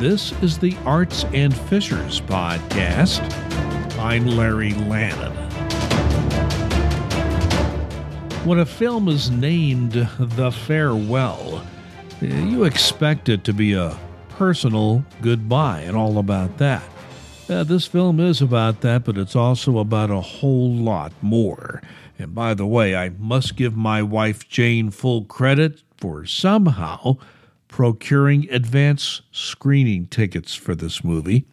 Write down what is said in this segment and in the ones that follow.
This is the Arts and Fishers podcast. I'm Larry Lannon. When a film is named The Farewell, you expect it to be a personal goodbye and all about that. This film is about that, but it's also about a whole lot more. And by the way, I must give my wife Jane full credit for somehow procuring advance screening tickets for this movie.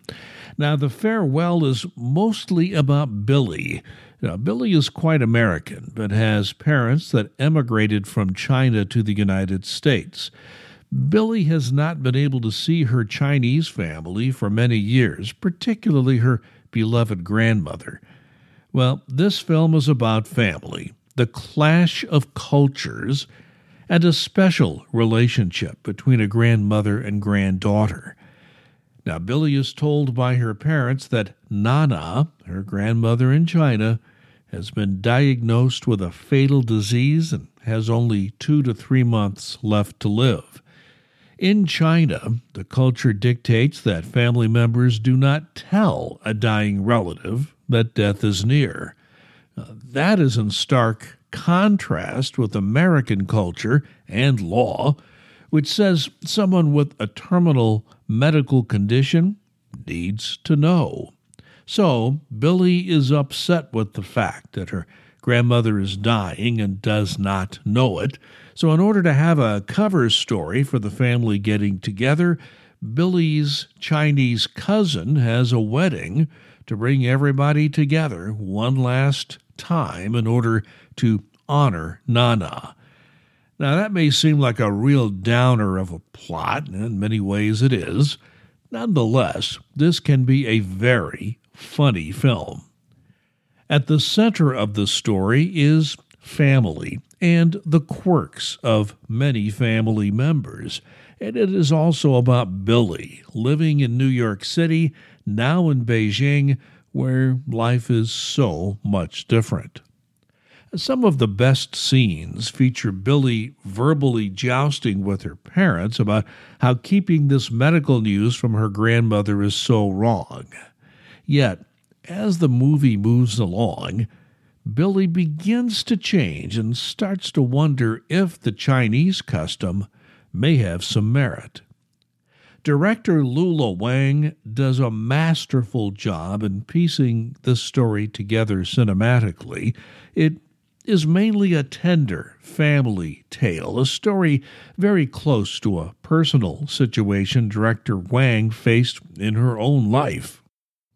Now, The Farewell is mostly about Billi. Now, Billi is quite American, but has parents that emigrated from China to the United States. Billi has not been able to see her Chinese family for many years, particularly her beloved grandmother. Well, this film is about family, the clash of cultures, and a special relationship between a grandmother and granddaughter. Now, Billi is told by her parents that Nana, her grandmother in China, has been diagnosed with a fatal disease and has only two to three months left to live. In China, the culture dictates that family members do not tell a dying relative that death is near. Uh, that is in stark contrast with American culture and law, which says someone with a terminal medical condition needs to know. So, Billi is upset with the fact that her grandmother is dying and does not know it. So, in order to have a cover story for the family getting together, Billi's Chinese cousin has a wedding to bring everybody together one last time in order to honor Nana. Now, that may seem like a real downer of a plot, and in many ways it is. Nonetheless, this can be a very funny film. At the center of the story is family and the quirks of many family members. And it is also about Billi living in New York City, now in Beijing, where life is so much different. Some of the best scenes feature Billi verbally jousting with her parents about how keeping this medical news from her grandmother is so wrong. Yet, as the movie moves along, Billi begins to change and starts to wonder if the Chinese custom may have some merit. Director Lulu Wang does a masterful job in piecing the story together cinematically. It is mainly a tender family tale, a story very close to a personal situation director Wang faced in her own life.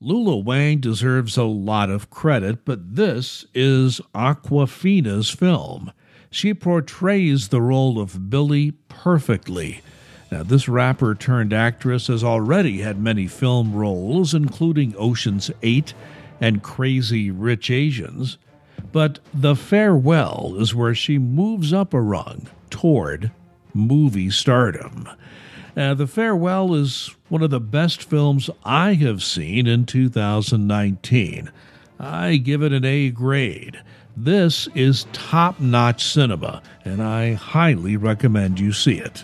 Lulu Wang deserves a lot of credit, but this is Awkwafina's film. She portrays the role of Billi perfectly. Now, this rapper turned actress has already had many film roles, including Ocean's 8 and Crazy Rich Asians. But The Farewell is where she moves up a rung toward movie stardom. Uh, the Farewell is one of the best films I have seen in 2019. I give it an A grade. This is top notch cinema, and I highly recommend you see it.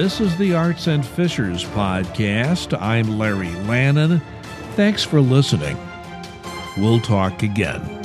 This is the Arts and Fishers podcast. I'm Larry Lannon. Thanks for listening. We'll talk again.